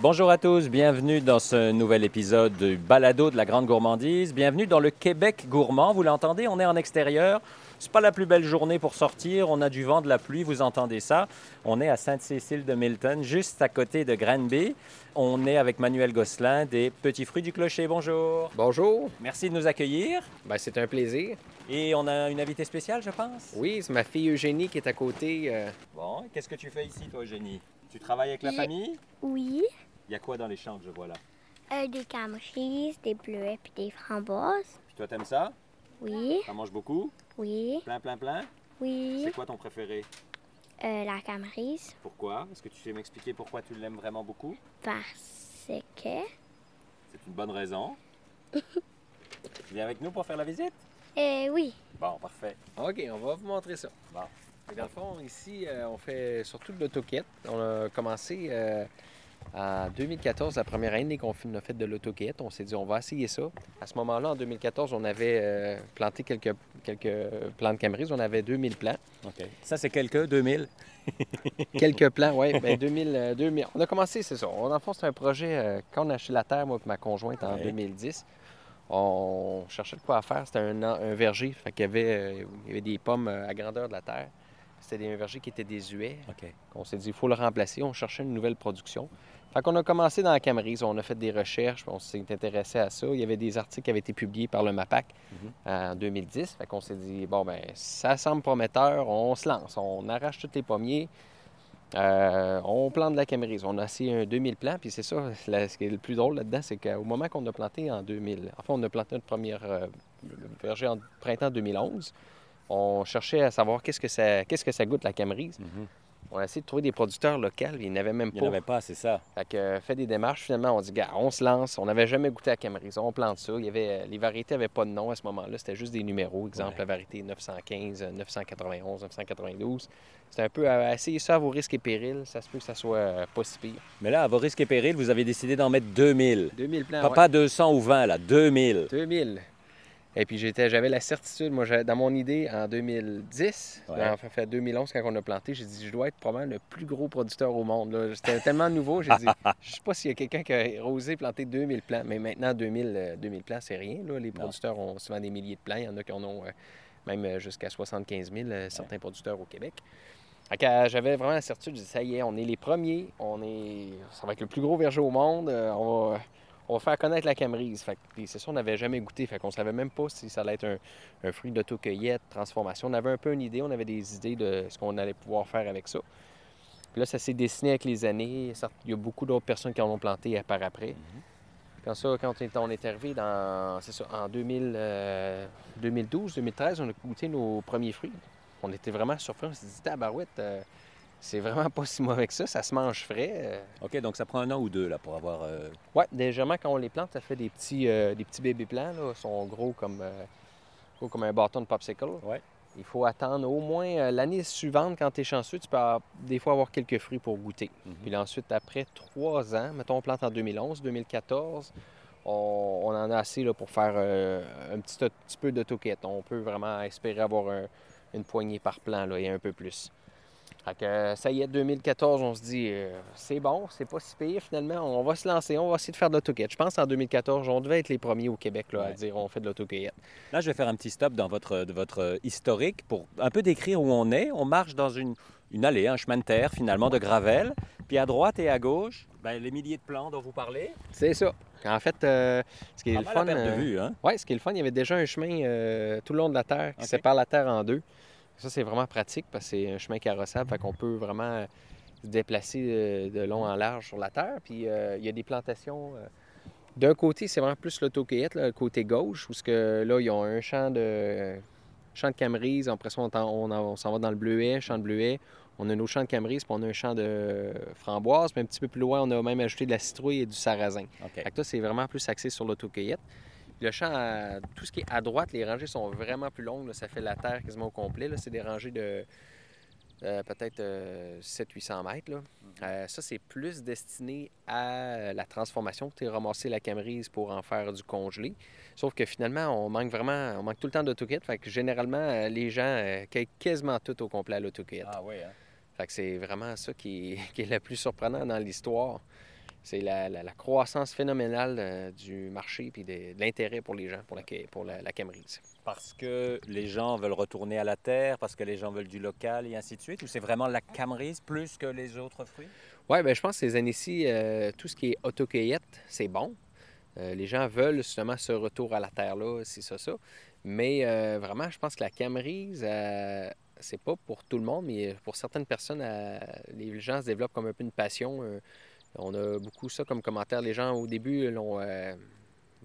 Bonjour à tous, bienvenue dans ce nouvel épisode du Balado de la Grande Gourmandise. Bienvenue dans le Québec gourmand. Vous l'entendez, on est en extérieur. C'est pas la plus belle journée pour sortir. On a du vent, de la pluie, vous entendez ça. On est à Sainte-Cécile de Milton, juste à côté de Granby. On est avec Manuel Gosselin des Petits Fruits du Clocher. Bonjour. Bonjour, Merci de nous accueillir. ben, c'est un plaisir. Et on a une invitée spéciale, je pense. Oui, c'est ma fille Eugénie qui est à côté. euh, Bon, qu'est-ce que tu fais ici, toi, Eugénie? Tu travailles avec la famille? Oui, Il y a quoi dans les champs que je vois là? euh, des camerises, des bleuets puis des framboises. Puis toi, t'aimes ça? Oui, T'en manges beaucoup? oui, Plein, plein, plein? oui. C'est quoi ton préféré? Euh, la camerise Pourquoi? Est-ce que tu sais m'expliquer pourquoi tu l'aimes vraiment beaucoup? parce que C'est une bonne raison. tu viens avec nous pour faire la visite? euh, oui. Bon, parfait. OK, on va vous montrer ça. Bon. Dans le fond, ici, euh, on fait surtout de l'autoquette. On a commencé euh, en 2014, la première année qu'on on a fait de l'autoquette. On s'est dit, on va essayer ça. À ce moment-là, en 2014, on avait euh, planté quelques, quelques plants de camerise. On avait 2000 plants. OK. Ça, c'est quelques 2000? Quelques plants, oui. Ben, 2000, euh, 2000. On a commencé, c'est ça. Dans le fond, c'est un projet, euh, quand on a acheté la terre, moi et ma conjointe, en Ouais. 2010, on cherchait de quoi faire. C'était un, un verger. Fait qu'il y avait, euh, il y avait des pommes à grandeur de la terre. C'était des- un verger qui était désuet. OK. On s'est dit, il faut le remplacer. On cherchait une nouvelle production. Fait qu'on a commencé dans la Camerise. On a fait des recherches. On s'est intéressé à ça. Il y avait des articles qui avaient été publiés par le MAPAC Mhm. en 2010. Fait qu'on s'est dit, bon, ben ça semble prometteur. On se lance. On arrache tous les pommiers. Euh, on plante de la Camerise. On a essayé un 2000 plants. Puis c'est ça, ce qui est le plus drôle là-dedans, c'est qu'au moment qu'on a planté en 2000, enfin, on a planté notre première euh, verger en printemps 2011. On cherchait à savoir qu'est-ce que ça, qu'est-ce que ça goûte la Camerise. On a essayé de trouver des producteurs locaux, il n'y en avait même Il pas. n'y en avait pas, c'est ça. Fait que euh, fait des démarches, finalement, on dit, gars, on se lance. On n'avait jamais goûté à Camerise, on plante ça. Il y avait, les variétés n'avaient pas de nom à ce moment-là, c'était juste des numéros. Exemple, Ouais. la variété 915, euh, 991, 992. C'était un peu à essayer ça à vos risques et périls. Ça se peut que ça soit euh, pas si pire. Mais là, à vos risques et périls, vous avez décidé d'en mettre 2000. 2000 plants, Pas, ouais. pas 200 ou 20, là, 2000. 2000. Et puis j'étais, j'avais la certitude, moi, dans mon idée, en 2010, Ouais. en fait, fait 2011, quand on a planté, j'ai dit, je dois être probablement le plus gros producteur au monde. là. C'était tellement nouveau, j'ai dit, je sais pas s'il y a quelqu'un qui a osé planter 2000 plants, mais maintenant, 2000, euh, 2000 plants, c'est rien. là. Les Non. producteurs ont souvent des milliers de plants. Il y en a qui en ont euh, même euh, jusqu'à 75 000, euh, certains producteurs au Québec. Euh, j'avais vraiment la certitude, je dis, ça y est, on est les premiers, on est... ça va être le plus gros verger au monde, euh, on va on va faire connaître la camerise. Fait que- puis c'est ça, on n'avait jamais goûté. Fait qu'on savait même pas si ça allait être un, un fruit d'autocueillette, transformation. On avait un peu une idée, on avait des idées de ce qu'on allait pouvoir faire avec ça. Puis là, ça s'est dessiné avec les années. Il y a beaucoup d'autres personnes qui en ont planté par après. Quand ça, quand on est, on est arrivé dans, c'est ça, en 2000, euh, 2012, 2013, on a goûté nos premiers fruits. On était vraiment surpris. On s'est dit, tabarouette, euh, c'est vraiment pas si mauvais que ça. Ça se mange frais. euh, OK, donc ça prend un an ou deux, là, pour avoir... euh, oui, légèrement, quand on les plante, ça fait des petits, euh, des petits bébés plants. Là. Ils sont gros comme, gros comme un bâton de popsicle. Ouais. Il faut attendre au moins l'année suivante, quand tu es chanceux, tu peux avoir- des fois avoir quelques fruits pour goûter. Mhm. Puis là, ensuite, après trois ans, mettons, on plante en 2011, 2014, on, on en a assez là, pour faire un petit, peu d'autoquette. On peut vraiment espérer avoir un- une poignée par plant là, et un peu plus. Fait que, euh, ça y est, 2014, on se dit, euh, c'est bon, c'est pas si pire finalement, on va se lancer, on va essayer de faire de l'autocueillette. Je pense qu'en 2014, on devait être les premiers au Québec là, à Ouais. dire on fait de l'autocueillette. Là, je vais faire un petit stop dans votre, de votre historique pour un peu décrire où on est. On marche dans une, une allée, un chemin de terre, finalement, de gravel. Puis à droite et à gauche, ben, les milliers de plants dont vous parlez. C'est ça. En fait, euh, ce qui est le fun. euh, vue, hein? Ouais, ce qui est le fun, il y avait déjà un chemin euh, tout le long de la terre qui sépare la terre en deux. Ça, c'est vraiment pratique parce que c'est un chemin carrossable, fait qu'on peut vraiment se déplacer euh, de long en large sur la terre. Puis euh, il y a des plantations. euh, D'un côté, c'est vraiment plus l'autocueillette, le côté gauche, où ce que, là, ils ont un champ de champ de camerise. Après ça, on, s'en va dans le bleuet, champ de bleuet. On a nos champs de camerise, puis on a un champ de framboise. Puis un petit peu plus loin, on a même ajouté de la citrouille et du sarrasin. OK. Fait que là, c'est vraiment plus axé sur l'autocueillette. Le champ, à- tout ce qui est à droite, les rangées sont vraiment plus longues. là. Ça fait la terre quasiment au complet. C'est des rangées de euh, peut-être 700-800 mètres. là. Euh, ça, c'est plus destiné à la transformation. Tu ramasser la camerise pour en faire du congelé. Sauf que finalement, on manque vraiment, on manque tout le temps d'autocueillette. Fait que généralement, euh, les gens euh, cueillent quasiment tout au complet à l'autocueillette. Ah oui, hein? Fait que c'est vraiment ça qui est, qui est le plus surprenant dans l'histoire. C'est la, la- la croissance phénoménale euh, du marché puis de, de l'intérêt pour les gens, pour la, pour la, la camerise. Parce que les gens veulent retourner à la terre, parce que les gens veulent du local et ainsi de suite, ou c'est vraiment la camerise plus que les autres fruits? Oui, ben, je pense que ces années-ci, euh, tout ce qui est autocueillette, c'est bon. Euh, les gens veulent justement ce retour à la terre-là, c'est ça, ça. Mais vraiment, je pense que la camerise, c'est pas pour tout le monde, mais pour certaines personnes, les gens se développent comme un peu une passion. On a beaucoup ça comme commentaire. Les gens, au début, l'ont euh,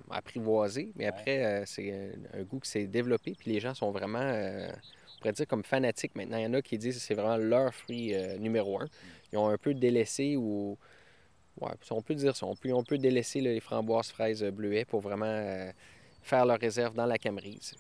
apprivoisé, mais après, euh, c'est un, un goût qui s'est développé, puis les gens sont vraiment, euh, on pourrait dire, comme fanatiques maintenant. Il y en a qui disent que c'est vraiment leur fruit numéro un. Ils ont un peu délaissé ou. Ouais, on peut dire ça. On peut, on peut délaisser là, les framboises, fraises, bleuets pour vraiment faire leur réserve dans la camerise.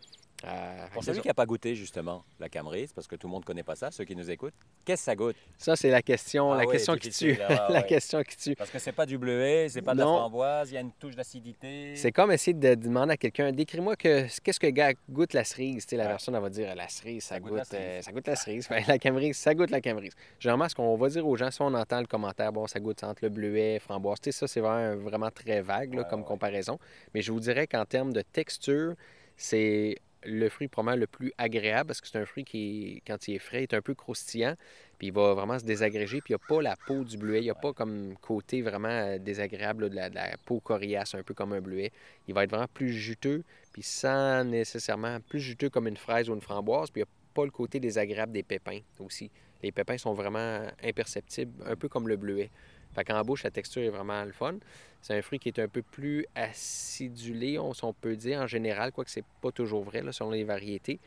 Euh, Pour c'est celui qui n'a pas goûté justement la camerise, parce que tout le monde ne connaît pas ça, ceux qui nous écoutent, qu'est-ce que ça goûte? Ça, c'est la question, Ah la oui, question qui tue. là, ouais, la question qui tue. Parce que c'est pas du bleuet, c'est pas de la framboise, il y a une touche d'acidité. C'est comme essayer de demander à quelqu'un, décris-moi que, qu'est-ce que gars goûte la cerise? Tu sais, la Ouais. personne, elle va dire la cerise, ça, Ça goûte goûte, la cerise. euh, ça goûte la cerise. Ben, la camerise, ça goûte la camerise. Généralement, ce qu'on va dire aux gens, si on entend le commentaire, bon, ça goûte entre le bleuet, framboise, tu sais, ça, c'est vraiment, vraiment très vague là, Ouais, comme ouais. comparaison. Mais je vous dirais qu'en termes de texture, c'est le fruit probablement le plus agréable parce que c'est un fruit qui, quand il est frais, est un peu croustillant. Puis il va vraiment se désagréger. Puis il n'y a pas la peau du bleuet. Il n'y a pas comme côté vraiment euh, désagréable de, la, de la peau coriace, un peu comme un bleuet. Il va être vraiment plus juteux, puis sans nécessairement plus juteux comme une fraise ou une framboise. Puis il n'y a pas le côté désagréable des pépins aussi. Les pépins sont vraiment imperceptibles, un peu comme le bleuet. Fait qu'en bouche, la texture est vraiment le fun. C'est un fruit qui est un peu plus acidulé, on, peut dire en général, quoique c'est pas toujours vrai là, selon les variétés.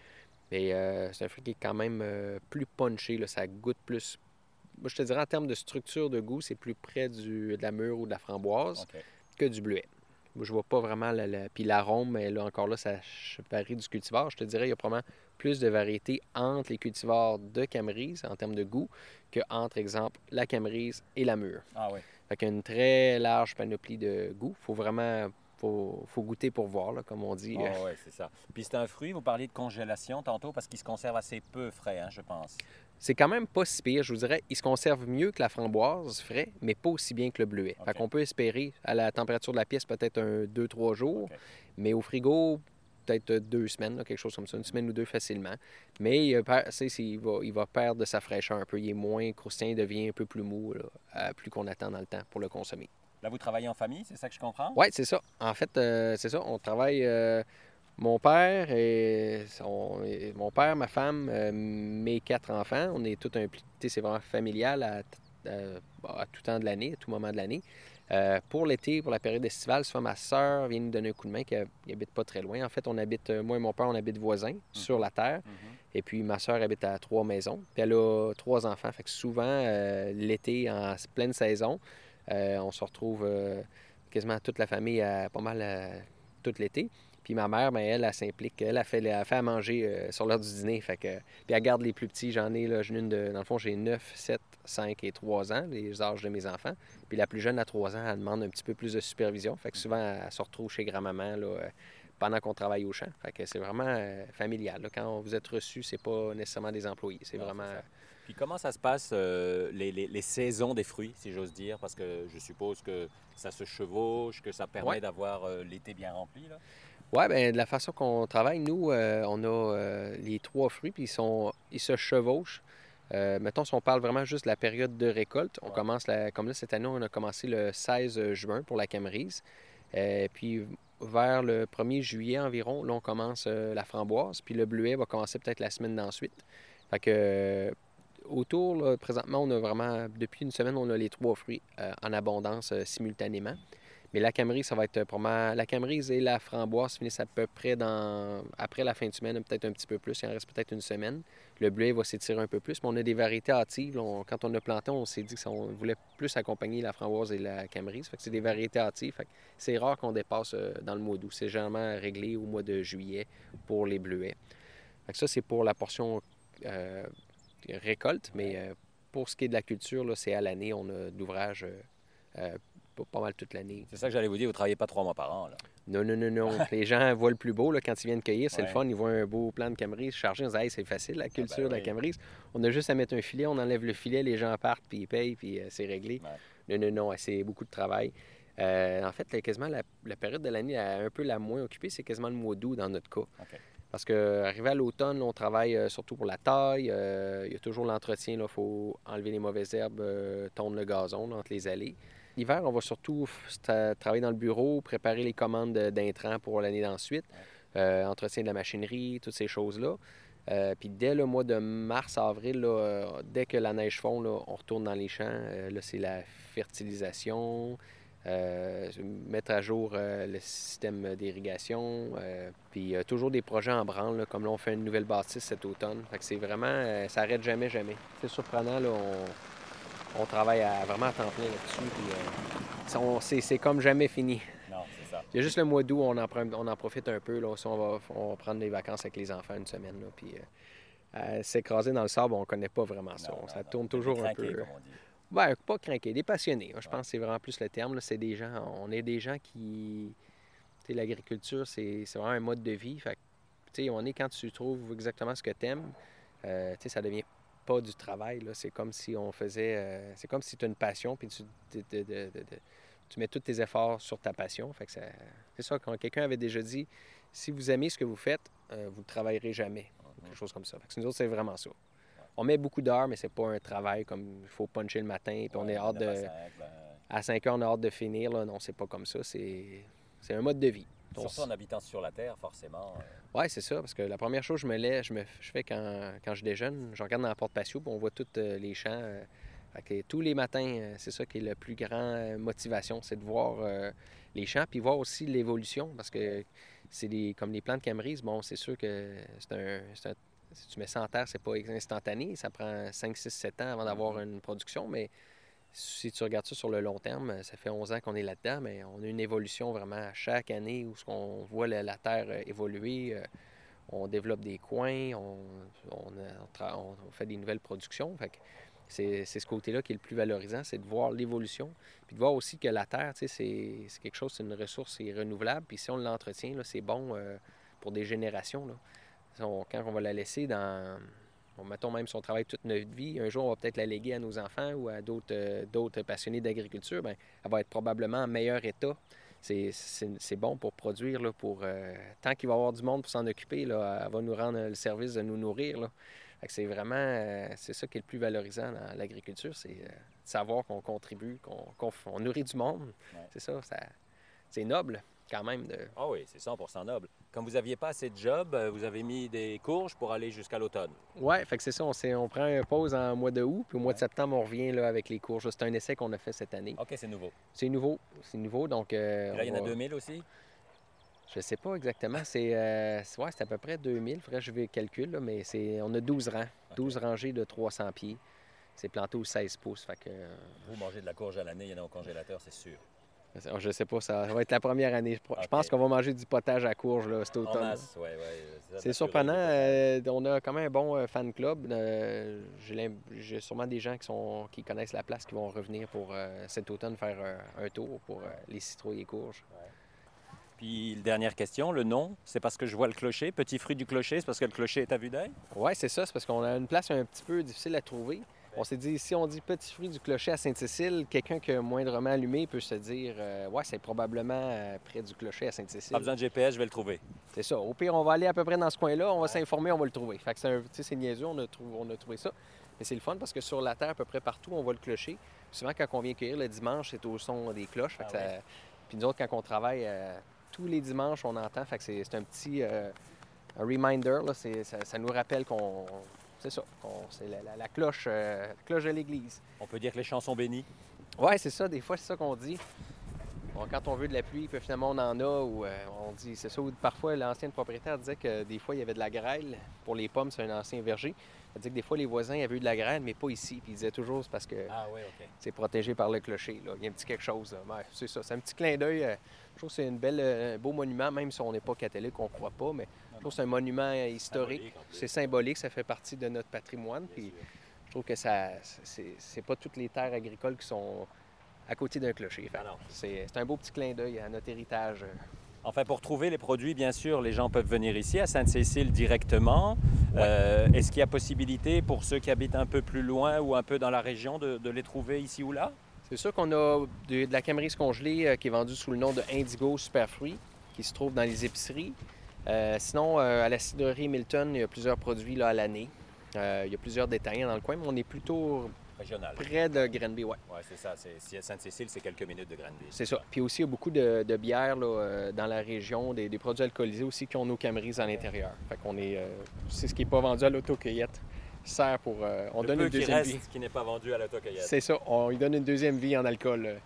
Mais euh, c'est un fruit qui est quand même euh, plus punché, là, ça goûte plus. Moi, je te dirais en termes de structure de goût, c'est plus près du, de la mûre ou de la framboise que du bleuet. Moi, je vois pas vraiment la, la- Puis l'arôme, mais là encore là, ça varie du cultivar. Je te dirais, il y a probablement plus de variétés entre les cultivars de camerise en termes de goût que entre, exemple, la camerise et la mûre. Ah oui. Fait qu'il y a une très large panoplie de goûts. Faut vraiment faut, faut goûter pour voir, là, comme on dit. Ah oui, c'est ça. Puis c'est un fruit, vous parliez de congélation tantôt, parce qu'il se conserve assez peu frais, hein, je pense. C'est quand même pas si pire. Je vous dirais, il se conserve mieux que la framboise frais, mais pas aussi bien que le bleuet. Fait qu'on peut espérer, à la température de la pièce, peut-être un 2-3 jours, mais au frigo, peut-être deux semaines, là, quelque chose comme ça, une semaine ou deux facilement. Mais il, il va, il va perdre de sa fraîcheur un peu. Il est moins croustillant, il devient un peu plus mou, là, euh, plus qu'on attend dans le temps pour le consommer. Là, vous travaillez en famille, c'est ça que je comprends? Oui, c'est ça. En fait, euh, c'est ça. On travaille. euh, mon père et son- et mon père, ma femme, euh, mes quatre enfants. On est tout sais, c'est vraiment familial à, à- à tout temps de l'année, à tout moment de l'année. Euh, pour l'été, pour la période estivale, souvent ma soeur vient nous donner un coup de main qui habite pas très loin. En fait, on habite, euh, moi et mon père, on habite voisins sur la terre. Mhm. Et puis ma soeur habite à trois maisons. Puis elle a trois enfants. Fait que souvent, euh, l'été, en pleine saison, euh, on se retrouve euh, quasiment toute la famille à, pas mal euh, tout l'été. Puis ma mère, ben, elle, elle, s'implique. Elle a fait, elle a fait à manger euh, sur l'heure du dîner. Fait que, puis elle garde les plus petits. J'en ai, là, une de, dans le fond, j'ai 9, 7, 5 et 3 ans, les âges de mes enfants. Puis la plus jeune, à 3 ans, elle demande un petit peu plus de supervision. Fait que souvent, elle se retrouve chez grand-maman là, euh, pendant qu'on travaille au champ. Fait que c'est vraiment euh, familial. là. Quand vous êtes reçu, c'est pas nécessairement des employés. C'est vraiment. Puis comment ça se passe, euh, les, les- les saisons des fruits, si j'ose dire? Parce que je suppose que ça se chevauche, que ça permet Ouais. d'avoir euh, l'été bien rempli. Là. Oui, bien, de la façon qu'on travaille, nous, euh, on a euh, les trois fruits, puis ils, sont, ils se chevauchent. Euh, mettons, si on parle vraiment juste de la période de récolte, on Ouais. commence, la, comme là, cette année, on a commencé le 16 juin pour la camerise. Euh, puis vers le 1er juillet environ, là, on commence euh, la framboise, puis le bleuet va commencer peut-être la semaine d'ensuite. Fait que, autour, là, présentement, on a vraiment, depuis une semaine, on a les trois fruits en abondance simultanément. La camerise, ça va être probablement. La camerise et la framboise finissent à peu près dans. Après la fin de semaine, peut-être un petit peu plus. Il en reste peut-être une semaine. Le bleuet va s'étirer un peu plus. Mais on a des variétés hâtives. quand on a planté, on s'est dit qu'on voulait plus accompagner la framboise et la que c'est des variétés hâtives. C'est rare qu'on dépasse euh, dans le mois d'août. C'est généralement réglé au mois de juillet pour les bleuets. Que ça, c'est pour la portion euh, récolte. Mais euh, pour ce qui est de la culture, c'est à l'année. On a d'ouvrages euh, euh, pas- mal toute l'année. C'est ça que j'allais vous dire, vous ne travaillez pas trois mois par an. Là. Non, non, non, non. Les gens voient le plus beau là, quand ils viennent cueillir. C'est Ouais. le fun. Ils voient un beau plan de camerise chargé. Ils disent, hey, c'est facile, la culture ben de la camerise. On a juste à mettre un filet, on enlève le filet, les gens partent, puis ils payent, puis euh, c'est réglé. Ouais. Non, non, non, c'est beaucoup de travail. Euh, en fait, quasiment la, la période de l'année un peu la moins occupée, c'est quasiment le mois d'août dans notre cas. Parce qu'arrivé à l'automne, on travaille euh, surtout pour la taille. euh, il y a toujours l'entretien. Il faut enlever les mauvaises herbes, euh, tondre le gazon là, entre les allées. L'hiver, on va surtout travailler dans le bureau, préparer les commandes de- d'intrants pour l'année d'ensuite, euh, entretien de la machinerie, toutes ces choses-là. Euh, puis dès le mois de mars, avril, là, euh, dès que la neige fond, là, on retourne dans les champs. Là, c'est la fertilisation, mettre à jour le système d'irrigation, puis toujours des projets en branle, là, comme là, on fait une nouvelle bâtisse cet automne. Fait que c'est vraiment, ça arrête jamais, jamais. C'est surprenant, là, on, on travaille à- vraiment à temps plein là-dessus, euh, c'est- comme jamais fini. Non, c'est ça. Il y a juste le mois d'août, on en, on en profite un peu. Là. On, va, on va prendre des vacances avec les enfants une semaine. Là, puis, euh, euh, s'écraser dans le sable, on connaît pas vraiment ça. Non, non, ça tourne toujours un peu. comme on dit. Ouais, pas craquer, des passionnés. Je pense que c'est vraiment plus le terme. C'est des gens, on est des gens qui. Tu sais, l'agriculture, c'est vraiment un mode de vie. Fait on est quand tu trouves exactement ce que tu aimes, ça devient pas du travail. C'est comme si on faisait. euh, c'est comme si tu as une passion, puis tu, de- de- de- de- de- tu mets tous tes efforts sur ta passion. Fait que ça- c'est ça, quand quelqu'un avait déjà dit si vous aimez ce que vous faites, euh, vous ne travaillerez jamais. Quelque chose comme ça. Fait que nous autres, c'est vraiment ça. On met beaucoup d'heures, mais c'est pas un travail comme il faut puncher le matin, puis on Ouais, est hâte à de. ben, À 5 heures, on a hâte de finir. Là. Non, c'est pas comme ça. C'est c'est un mode de vie. On Surtout en habitant sur la Terre, forcément. euh, Oui, c'est ça, parce que la première chose que je me lève, je, me, je fais quand, quand je déjeune, je regarde dans la porte patio, puis on voit tous euh, les champs. euh, fait que tous les matins, c'est ça qui est la plus grande motivation, c'est de voir les champs, puis voir aussi l'évolution, parce que c'est des, comme les plantes camerise, bon, c'est sûr que c'est un, c'est un- Si tu mets ça en terre, c'est pas instantané, ça prend 5, 6, 7 ans avant d'avoir une production, mais si tu regardes ça sur le long terme, ça fait 11 ans qu'on est là-dedans, mais on a une évolution vraiment à chaque année où qu'on voit la, terre euh, évoluer. euh, on développe des coins, on, on, on on- on fait des nouvelles productions. C'est c'est ce côté-là qui est le plus valorisant, c'est de voir l'évolution. Puis de voir aussi que la terre, c'est c'est quelque chose, c'est une ressource qui est renouvelable. Puis si on l'entretient, là, c'est bon euh, pour des générations. On- quand on va la laisser dans. Bon, mettons même si on travaille toute notre vie, un jour on va peut-être la léguer à nos enfants ou à d'autres euh, passionnés d'agriculture, ben, elle va être probablement en meilleur état. C'est- bon pour produire, là, pour, euh, tant qu'il va y avoir du monde pour s'en occuper, là, elle va nous rendre le service de nous nourrir. Là. C'est vraiment, euh, c'est ça qui est le plus valorisant dans l'agriculture, c'est euh, de savoir qu'on contribue, qu'on on nourrit du monde. Ouais. C'est ça, ça c'est noble quand même. De... Ah oui, c'est 100% noble. Comme vous n'aviez pas assez de job, euh, vous avez mis des courges pour aller jusqu'à l'automne. Ouais, fait que c'est ça, on, s'est- on prend une pause en mois de août, puis au mois de septembre, on revient là, avec les courges. C'est un essai qu'on a fait cette année. OK, c'est nouveau. C'est nouveau, c'est nouveau, donc... euh, là, il y en a va- 2000 aussi? Je sais pas exactement. C'est euh, c'est- ouais, c'est à peu près 2000. Faudrait que je vais calcule, là, mais c'est on a 12 rangs. 12 rangées de 300 pieds. C'est planté au 16 pouces. Fait que, Vous mangez de la courge à l'année, il y en a au congélateur, c'est sûr. Je sais pas, ça va être la première année. Je, pense qu'on va manger du potage à courge là, cet automne. C'est surprenant. euh, on a quand même un bon euh, fan club. Euh, J'ai sûrement des gens qui, sont, qui connaissent la place qui vont revenir pour euh, cet automne faire un tour pour les citrouilles et courges. Puis, dernière question, le nom, c'est parce que je vois le clocher. Petit fruit du clocher, c'est parce que le clocher est à vue d'œil? Oui, c'est ça. C'est parce qu'on a une place un petit peu difficile à trouver. On s'est dit, si on dit petit fruit du clocher à Sainte-Cécile, quelqu'un qui a moindrement allumé peut se dire, euh, ouais, c'est probablement euh, près du clocher à Sainte-Cécile. Pas besoin de GPS, je vais le trouver. C'est ça. Au pire, on va aller à peu près dans ce coin-là, on va s'informer, on va le trouver. Fait que c'est niaiseux, on a, on a trouvé ça. Mais c'est le fun parce que sur la terre, à peu près partout, on voit le clocher. Souvent, quand on vient cueillir le dimanche, c'est au son des cloches. Fait que Ah ça- Puis nous autres, quand on travaille, euh, tous les dimanches, on entend. Fait que c'est un petit euh, un reminder. Là. C'est- Ça, ça nous rappelle qu'on. C'est ça. C'est la, la- la cloche, euh, la cloche de l'église. On peut dire que les champs sont bénis. Ouais, c'est ça. Des fois, c'est ça qu'on dit. Quand on veut de la pluie, puis finalement on en a, ou euh, on dit, c'est ça. Ou parfois, l'ancien propriétaire disait que des fois, il y avait de la grêle. Pour les pommes, c'est un ancien verger. Il disait que des fois, les voisins avaient eu de la grêle, mais pas ici. Puis il disait toujours, c'est parce que Ah oui, c'est protégé par le clocher. Là. Il y a un petit quelque chose. là. C'est ça. C'est un petit clin d'œil. euh, Je trouve que c'est une belle, euh, un beau monument, même si on n'est pas catholique, on ne croit pas. Mais je trouve que c'est un monument historique. C'est symbolique, ça fait partie de notre patrimoine. Puis je trouve que ça, c'est c'est pas toutes les terres agricoles qui sont à côté d'un clocher. Ah. C'est un beau petit clin d'œil à notre héritage. euh. Enfin, pour trouver les produits, bien sûr, les gens peuvent venir ici, à Sainte-Cécile, directement. Euh, Est-ce qu'il y a possibilité pour ceux qui habitent un peu plus loin ou un peu dans la région de, de les trouver ici ou là? C'est sûr qu'on a de, de la camerise congelée euh, qui est vendue sous le nom de Indigo Superfruit, qui se trouve dans les épiceries. Euh, sinon, à la cidrerie Milton, il y a plusieurs produits là, à l'année. Il y a plusieurs détaillants dans le coin, mais on est plutôt Régional. près de Granby, ouais. Oui, c'est ça. C'est, Sainte-Cécile, c'est quelques minutes de Granby. C'est ça. Puis aussi, il y a beaucoup de, de bières là, euh, dans la région, des, des produits alcoolisés aussi qui ont nos camerises à l'intérieur. Fait qu'on est... euh, c'est ce qui n'est pas vendu à l'autocueillette. Sert pour... euh, on Le donne peu une qui deuxième reste vie. qui n'est pas vendu à l'autocueillette. C'est ça. On lui donne une deuxième vie en alcool.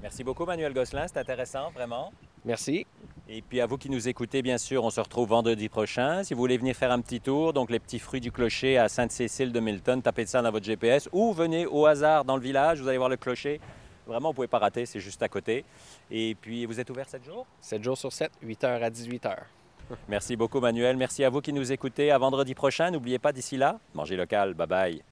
Merci beaucoup, Manuel Gosselin. C'est intéressant, vraiment. Merci. Et puis à vous qui nous écoutez, bien sûr, on se retrouve vendredi prochain. Si vous voulez venir faire un petit tour, donc les petits fruits du clocher à Sainte-Cécile de Milton, tapez ça dans votre GPS ou venez au hasard dans le village, vous allez voir le clocher. Vraiment, vous ne pouvez pas rater, c'est juste à côté. Et puis, vous êtes ouvert 7 jours? 7 jours sur 7, 8h à 18h. Merci beaucoup, Manuel. Merci à vous qui nous écoutez. À vendredi prochain. N'oubliez pas d'ici là, mangez local. Bye bye.